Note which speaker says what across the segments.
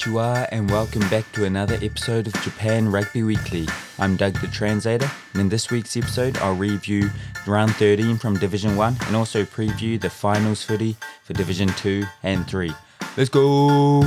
Speaker 1: Konnichiwa and welcome back to another episode of Japan Rugby Weekly. I'm Doug the Translator, and in this week's episode, I'll review round 13 from Division 1 and also preview the finals footy for Division 2 and 3. Let's go!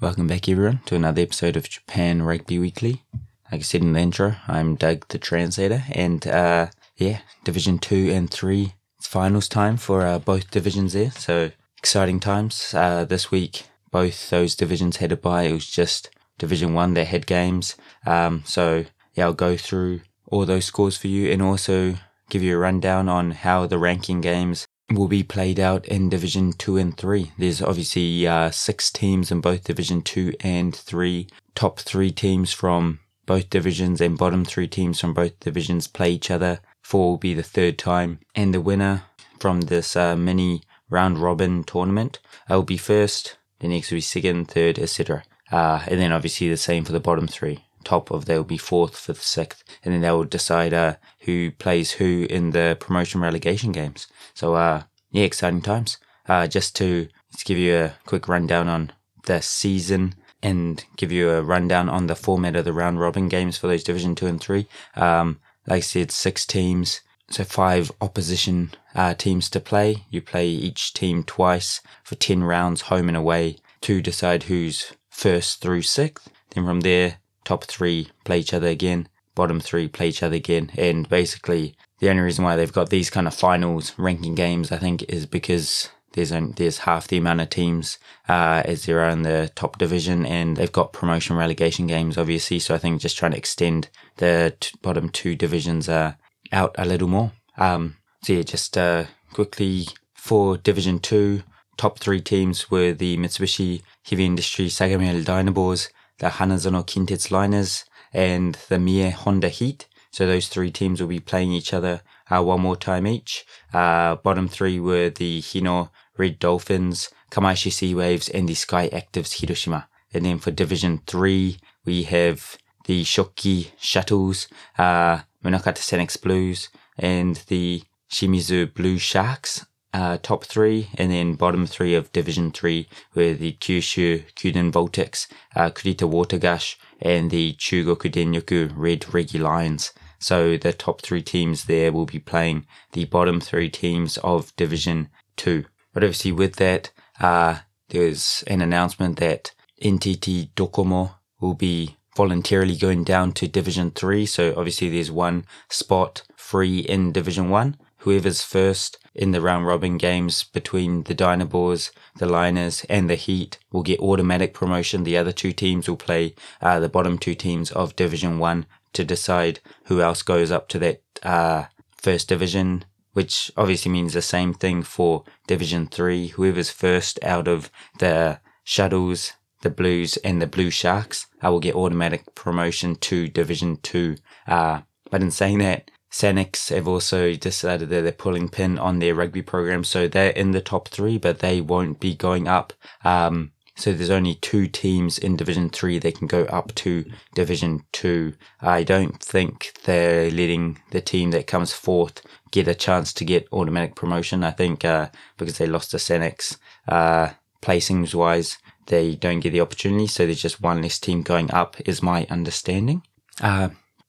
Speaker 1: Welcome back, everyone, to another episode of Japan Rugby Weekly. Like I said in the intro, I'm Doug the Translator, and uh, yeah, Division 2 and 3 it's finals time for uh, both divisions there. So exciting times. Uh, this week, both those divisions had a bye. It was just Division One, their head games. Um, so yeah, I'll go through all those scores for you and also give you a rundown on how the ranking games will be played out in Division 2 and 3. There's obviously uh, six teams in both Division 2 and 3. Top three teams from both divisions and bottom three teams from both divisions play each other four will be the third time. And the winner from this uh, mini round robin tournament will be first, the next will be second, third, etc. Uh, and then obviously the same for the bottom three. Top of they will be fourth, fifth, sixth, and then they will decide uh, who plays who in the promotion relegation games. So uh, yeah, exciting times. Uh, just to just give you a quick rundown on the season and give you a rundown on the format of the round robin games for those Division Two and Three. Um, like I said, six teams, so five opposition uh, teams to play. You play each team twice for 10 rounds, home and away, to decide who's first through sixth. Then from there, top three play each other again, bottom three play each other again. And basically, the only reason why they've got these kind of finals ranking games, I think, is because there's only, there's half the amount of teams uh, as there are in the top division, and they've got promotion relegation games, obviously. So I think just trying to extend the t- bottom two divisions uh, out a little more. Um, so yeah, just uh, quickly for Division Two, top three teams were the Mitsubishi Heavy Industry Sagamihara Dynaboars, the Hanazono Kintetsu Liners, and the Mie Honda Heat. So those three teams will be playing each other uh, one more time each. Uh, bottom three were the Hino Red Dolphins, Kamaishi Sea Waves, and the Sky Actives Hiroshima. And then for Division 3, we have the Shokki Shuttles, uh, Munakata Sanix Blues, and the Shimizu Blue Sharks. Uh, top three, and then bottom three of Division 3 were the Kyushu Kyuden Voltex, uh, Kurita Watergush, and the Chugoku Denryoku Red Regulions. So the top three teams there will be playing the bottom three teams of Division 2. But obviously, with that, uh, there's an announcement that NTT Docomo will be voluntarily going down to Division 3. So obviously, there's one spot free in Division 1. Whoever's first in the round robin games between the Dynaboars, the Liners, and the Heat will get automatic promotion. The other two teams will play uh, the bottom two teams of Division 1 to decide who else goes up to that uh, first division which obviously means the same thing for Division 3. Whoever's first out of the Shuttles, the Blues, and the Blue Sharks uh, will get automatic promotion to Division 2. Uh, but in saying that, Sanix have also decided that they're pulling pin on their rugby program, so they're in the top three, but they won't be going up. Um, so there's only two teams in Division 3 they can go up to Division 2. I don't think they're letting the team that comes fourth get a chance to get automatic promotion. I think uh, because they lost to Sanix, uh, placings wise, they don't get the opportunity. So there's just one less team going up, is my understanding. Uh,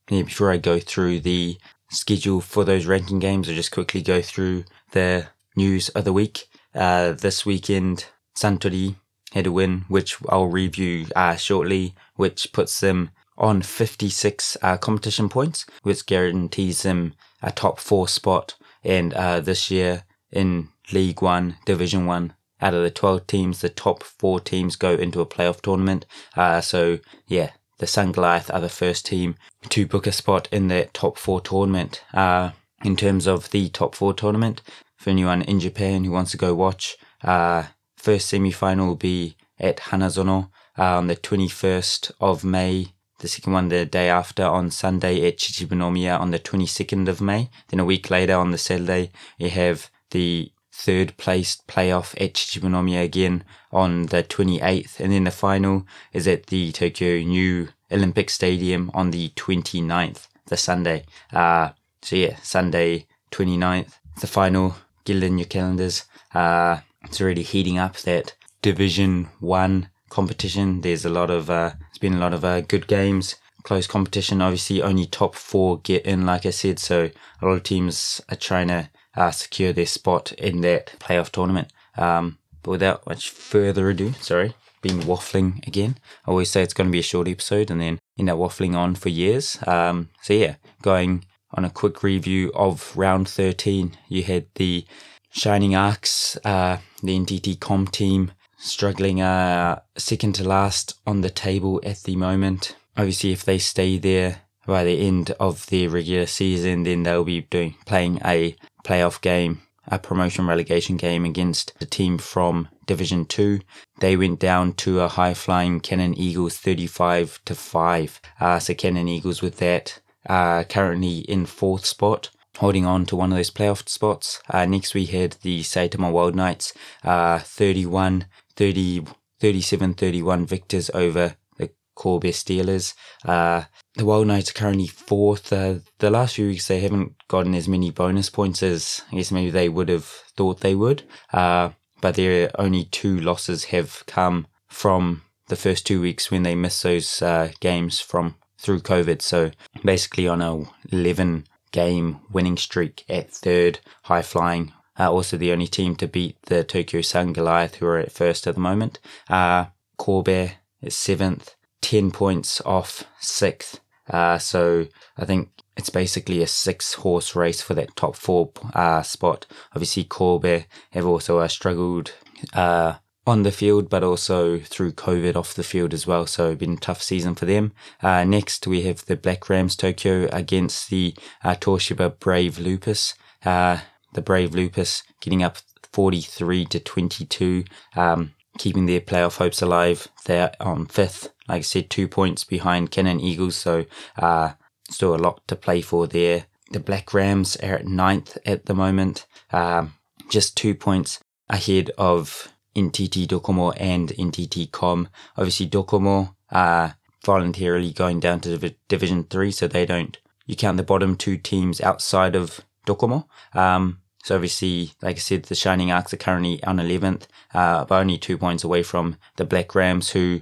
Speaker 1: yeah, before I go through the schedule for those ranking games, I'll just quickly go through the news of the week. Uh, this weekend, Suntory had a win, which I'll review uh, shortly, which puts them on 56 uh, competition points, which guarantees them a top four spot. And uh, this year in League One, Division One, out of the 12 teams, the top four teams go into a playoff tournament. Uh, so yeah, the Sun Goliath are the first team to book a spot in the top four tournament. Uh, in terms of the top four tournament, for anyone in Japan who wants to go watch, uh, first semi-final will be at Hanazono uh, on the 21st of May the second one the day after on Sunday at Chichibunomiya on the 22nd of May. Then a week later on the Saturday, you have the third placed playoff at Chichibunomiya again on the 28th. And then the final is at the Tokyo New Olympic Stadium on the 29th, the Sunday. Uh, so yeah, Sunday 29th, the final get it in your calendars. Uh, it's already heating up that Division One competition. There's a lot of uh, it's been a lot of uh, good games, close competition. Obviously, only top four get in, like I said. So a lot of teams are trying to uh, secure their spot in that playoff tournament. Um, but without much further ado, sorry, been waffling again. I always say it's going to be a short episode and then end up waffling on for years. Um, so yeah, going on a quick review of round 13, you had the Shining Arcs, uh, the NTT Com team struggling uh, second to last on the table at the moment. Obviously, if they stay there by the end of their regular season, then they'll be doing playing a playoff game, a promotion relegation game against a team from Division Two. They went down to a high flying Canon Eagles 35 to 5. Uh, so Canon Eagles with that, uh, currently in fourth spot. Holding on to one of those playoff spots. Uh, next, we had the Saitama Wild Knights, uh, 31 30, 37 31 victors over the Kobe Steelers. Uh, the Wild Knights are currently fourth. Uh, the last few weeks, they haven't gotten as many bonus points as I guess maybe they would have thought they would. Uh, but their only two losses have come from the first two weeks when they missed those uh, games from through COVID. So basically on a 11 game winning streak at third, high flying. Uh, also the only team to beat the Tokyo Sun Goliath, who are at first at the moment. Uh, Kobe is seventh, 10 points off sixth. Uh, so I think it's basically a six horse race for that top four uh, spot. Obviously, Kobe have also uh, struggled uh, on the field, but also through COVID off the field as well. So been a tough season for them. Uh, next, we have the Black Rams Tokyo against the uh, Toshiba Brave Lupus. Uh, the Brave Lupus getting up 43 to 22, um, keeping their playoff hopes alive. They're on fifth, like I said, two points behind Canon Eagles. So, uh, still a lot to play for there. The Black Rams are at ninth at the moment, um, just two points ahead of NTT Docomo and NTT Com. Obviously, Docomo are voluntarily going down to Div- Division 3, so they don't, you count the bottom two teams outside of Docomo. Um, so obviously, like I said, the Shining Arcs are currently on 11th, uh, but only two points away from the Black Rams, who,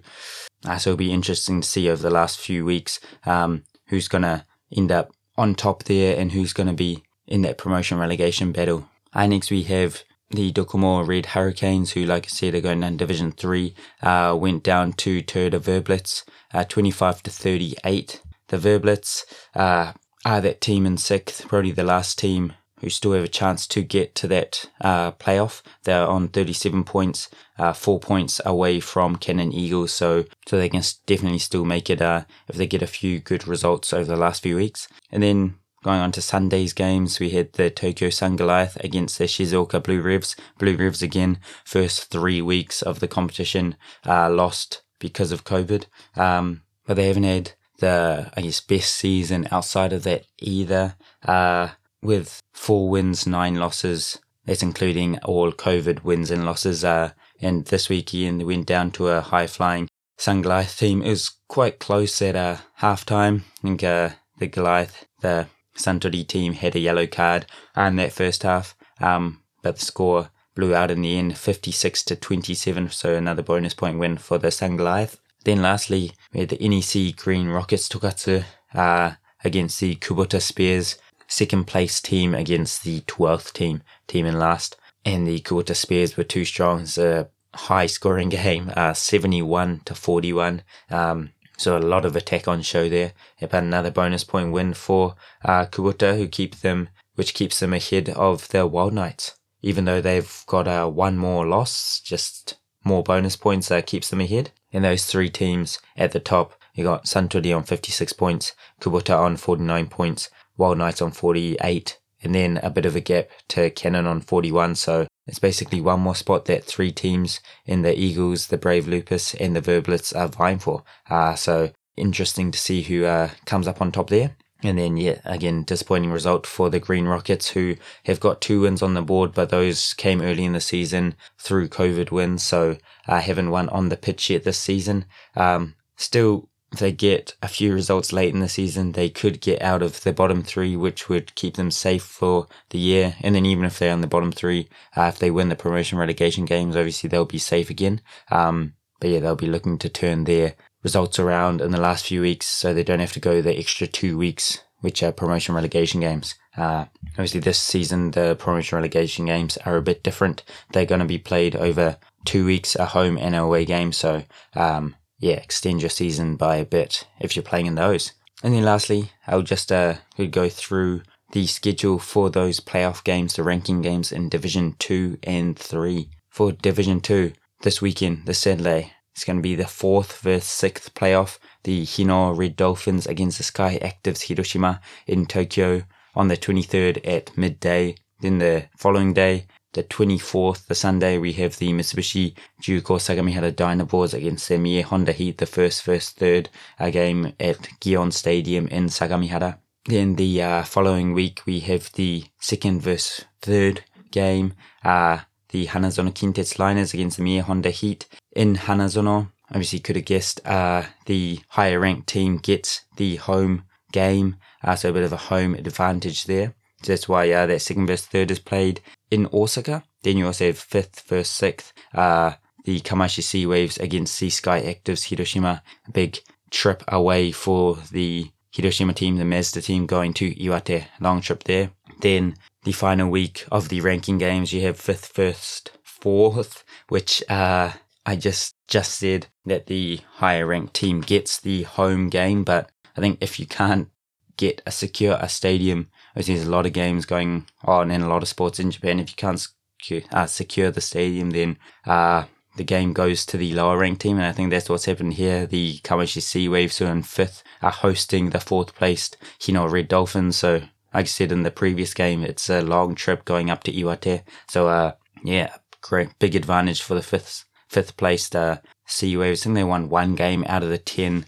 Speaker 1: uh, so it'll be interesting to see over the last few weeks, um, who's going to end up on top there and who's going to be in that promotion relegation battle. Uh, next we have the Docomo Red Hurricanes, who, like I said, are going down Division 3, uh, went down to Toyota Verblitz, uh, 25 to 38. The Verblitz, uh, are that team in sixth, probably the last team who still have a chance to get to that uh, playoff. They're on 37 points, uh, four points away from Canon Eagles, so so they can definitely still make it uh, if they get a few good results over the last few weeks. And then going on to Sunday's games, we had the Tokyo Sun Goliath against the Shizuoka Blue Revs. Blue Revs again, first three weeks of the competition uh, lost because of COVID, um, but they haven't had the I guess best season outside of that either. Uh, with four wins, nine losses. That's including all COVID wins and losses. Uh, and this weekend they went down to a high flying Sun Goliath team. It was quite close at uh, half time. I think uh, the Goliath, the Suntory team had a yellow card in that first half. Um, but the score blew out in the end, 56 to 27. So another bonus point win for the Sun Goliath. Then lastly, we had the NEC Green Rockets Tokatsu uh, against the Kubota Spears second place team against the 12th team, team in last. And the Kubota Spears were too strong. It's a high scoring game, uh, 71 to 41. Um, so a lot of attack on show there. About another bonus point win for uh, Kubota, who keep them, which keeps them ahead of the Wild Knights. Even though they've got uh, one more loss, just more bonus points that keeps them ahead. And those three teams at the top, you got Suntory on 56 points, Kubota on 49 points, Wild Knights on 48, and then a bit of a gap to Canon on 41. So it's basically one more spot that three teams in the Eagles, the Brave Lupus, and the Verblitz are vying for. Uh, so interesting to see who uh, comes up on top there. And then, yeah, again, disappointing result for the Green Rockets, who have got two wins on the board, but those came early in the season through COVID wins, so uh, haven't won on the pitch yet this season. Um, still they get a few results late in the season, they could get out of the bottom three, which would keep them safe for the year. And then even if they're on the bottom three, uh, if they win the promotion relegation games, obviously they'll be safe again. Um, but yeah, they'll be looking to turn their results around in the last few weeks so they don't have to go the extra two weeks, which are promotion relegation games. Uh, obviously this season, the promotion relegation games are a bit different. They're going to be played over two weeks, a home and away game. So, um, yeah, extend your season by a bit if you're playing in those. And then lastly, I'll just uh, go through the schedule for those playoff games, the ranking games in Division 2 and 3. For Division 2, this weekend, this Saturday, it's going to be the fourth versus sixth playoff. The Hino Red Dolphins against the Sky Actives Hiroshima in Tokyo on the 23rd at midday. Then the following day, the 24th, the Sunday, we have the Mitsubishi Juko Sagamihara Dynaboars against the Mie Honda Heat, the first, first, third uh, game at Gion Stadium in Sagamihara. Then the uh, following week, we have the second versus third game, uh, the Hanazono Kintetsu Liners against the Mie Honda Heat in Hanazono. Obviously, you could have guessed uh, the higher ranked team gets the home game, uh, so a bit of a home advantage there. So that's why uh, that second versus third is played in Osaka. Then you also have fifth versus sixth, uh, the Kamaishi Sea Waves against Sea Sky Actives Hiroshima. A big trip away for the Hiroshima team, the Mazda team going to Iwate. Long trip there. Then the final week of the ranking games, you have fifth, first, fourth, which uh, I just just said that the higher ranked team gets the home game, but I think if you can't get a secure a stadium there's a lot of games going on in a lot of sports in Japan. If you can't secure, uh, secure the stadium, then uh, the game goes to the lower ranked team. And I think that's what's happened here. The Kamaishi Sea Waves, who are in fifth, are hosting the fourth placed Hino Red Dolphins. So, like I said in the previous game, it's a long trip going up to Iwate. So, uh, yeah, great, big advantage for the fifth, fifth placed uh, Sea Waves. I think they won one game out of the 10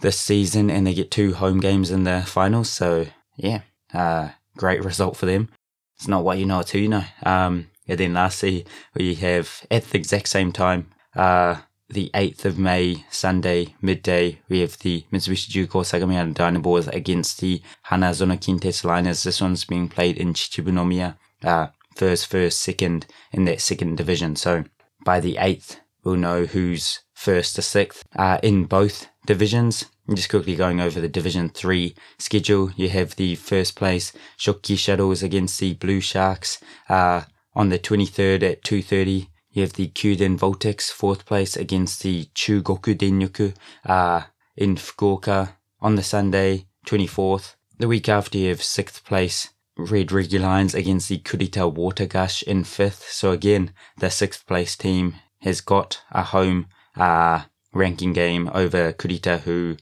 Speaker 1: this season and they get two home games in the finals. So, yeah, uh, great result for them. It's not what you know, who you know. Um, and then lastly, we have at the exact same time, uh, the 8th of May, Sunday, midday, we have the Mitsubishi Juko Sagamihara Dynaboars against the Hanazono Kintetsu Liners. This one's being played in Chichibunomiya, uh, first, first, second in that second division. So by the 8th, we'll know who's first to sixth uh, in both divisions. Just quickly going over the Division 3 schedule, you have the first place Shokki Shuttles against the Blue Sharks uh, on the 23rd at 2.30. You have the Kyuden Voltex fourth place against the Chugoku Denryoku uh, in Fukuoka on the Sunday 24th. The week after you have sixth place Red Regulions against the Kurita Water Gush in fifth. So again, the sixth place team has got a home uh, ranking game over Kurita, who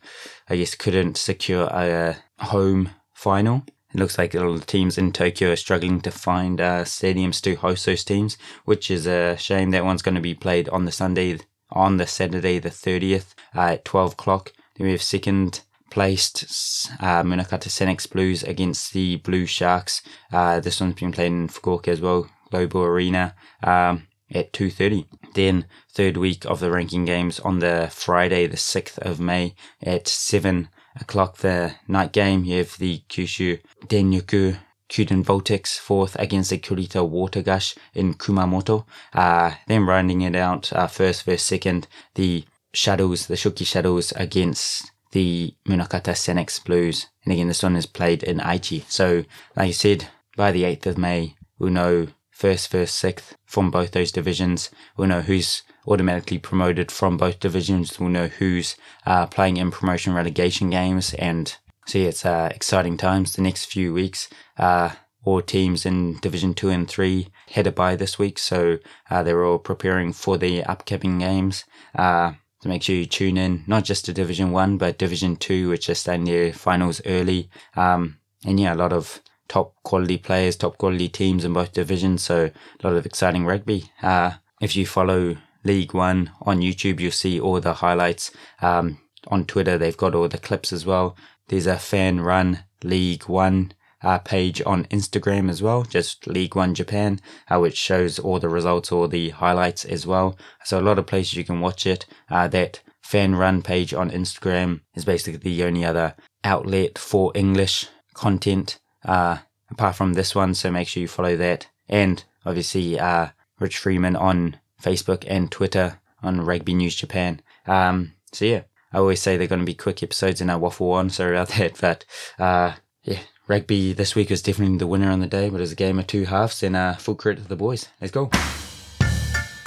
Speaker 1: I guess couldn't secure a, home final. It looks like a lot of teams in Tokyo are struggling to find uh, stadiums to host those teams, which is a shame. That one's going to be played on the Sunday, on the Saturday, the 30th uh, at 12 o'clock. Then we have second placed uh, Munakata Sanix Blues against the Blue Sharks. Uh, this one's been played in Fukuoka as well, Global Arena. Um, at 2.30. Then third week of the ranking games on the Friday, the 6th of May at 7 o'clock, the night game. You have the Kyushu Denryoku Kyuden Voltex fourth against the Kurita Water Gush in Kumamoto. Uh, then rounding it out, uh, first versus second, the Shuttles, the Shokki Shuttles against the Munakata Sanix Blues. And again, this one is played in Aichi. So, like I said, by the 8th of May, we'll know first, first, sixth from both those divisions. We'll know who's automatically promoted from both divisions. We'll know who's uh, playing in promotion relegation games. And see, it's uh, exciting times the next few weeks. Uh, all teams in Division 2 and 3 had a bye this week, so uh, they're all preparing for the upcoming games. Uh, so make sure you tune in, not just to Division 1, but Division 2, which are starting their finals early. Um, and yeah, a lot of top quality players, top quality teams in both divisions. So a lot of exciting rugby. Uh, if you follow League One on YouTube, you'll see all the highlights. Um, on Twitter, they've got all the clips as well. There's a fan run League One uh, page on Instagram as well, just League One Japan, uh, which shows all the results, all the highlights as well. So a lot of places you can watch it uh, that fan run page on Instagram is basically the only other outlet for English content uh, apart from this one. So make sure you follow that. And obviously, uh, Rich Freeman on Facebook and Twitter on Rugby News Japan. Um, so yeah, I always say they're going to be quick episodes in our waffle on. Sorry about that, but uh, yeah, rugby this week was definitely the winner on the day. But it was a game of two halves, and uh, full credit to the boys. Let's go.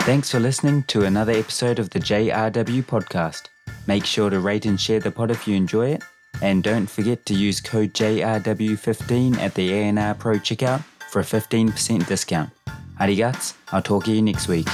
Speaker 1: Thanks for listening to another episode of the JRW podcast. Make sure to rate and share the pod if you enjoy it, and don't forget to use code JRW15 at the ANR Pro checkout for a 15% discount. Arigats, I'll talk to you next week.